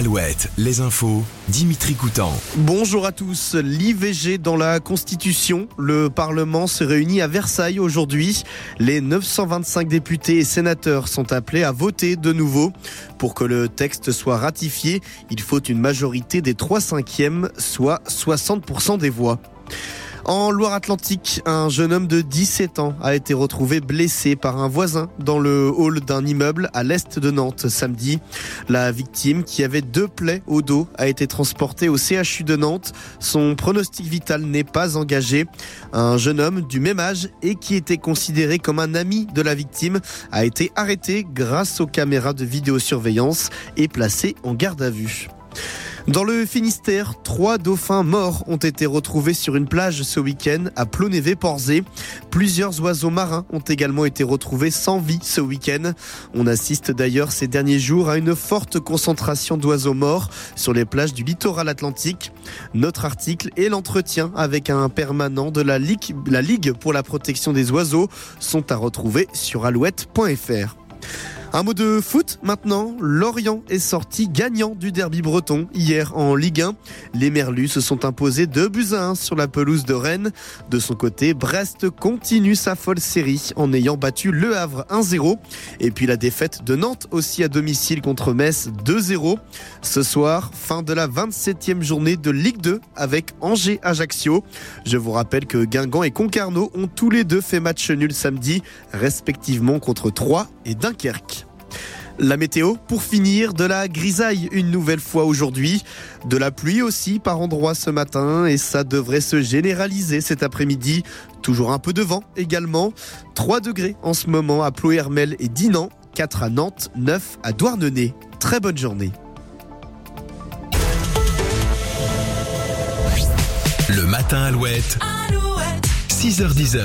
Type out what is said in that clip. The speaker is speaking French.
Alouette, les infos, Dimitri Coutan. Bonjour à tous. L'IVG dans la Constitution. Le Parlement se réunit à Versailles aujourd'hui. Les 925 députés et sénateurs sont appelés à voter de nouveau. Pour que le texte soit ratifié, il faut une majorité des 3 cinquièmes, soit 60% des voix. En Loire-Atlantique, un jeune homme de 17 ans a été retrouvé blessé par un voisin dans le hall d'un immeuble à l'est de Nantes samedi. La victime, qui avait deux plaies au dos, a été transportée au CHU de Nantes. Son pronostic vital n'est pas engagé. Un jeune homme du même âge et qui était considéré comme un ami de la victime a été arrêté grâce aux caméras de vidéosurveillance et placé en garde à vue. Dans le Finistère, trois dauphins morts ont été retrouvés sur une plage ce week-end à Plonévé-Porzé. Plusieurs oiseaux marins ont également été retrouvés sans vie ce week-end. On assiste d'ailleurs ces derniers jours à une forte concentration d'oiseaux morts sur les plages du littoral atlantique. Notre article et l'entretien avec un permanent de la Ligue, pour la protection des oiseaux sont à retrouver sur alouette.fr. Un mot de foot maintenant. Lorient est sorti gagnant du derby breton hier en Ligue 1. Les Merlus se sont imposés 2 buts à 1 sur la pelouse de Rennes. De son côté, Brest continue sa folle série en ayant battu Le Havre 1-0. Et puis la défaite de Nantes aussi à domicile contre Metz 2-0. Ce soir, fin de la 27e journée de Ligue 2 avec Angers-Ajaccio. Je vous rappelle que Guingamp et Concarneau ont tous les deux fait match nul samedi, respectivement contre Troyes et Dunkerque. La météo, pour finir, de la grisaille une nouvelle fois aujourd'hui, de la pluie aussi par endroits ce matin et ça devrait se généraliser cet après-midi. Toujours un peu de vent également. 3 degrés en ce moment à Ploermel et Dinan, 4 à Nantes, 9 à Douarnenez. Très bonne journée. Le matin Alouette, Alouette, 6h10.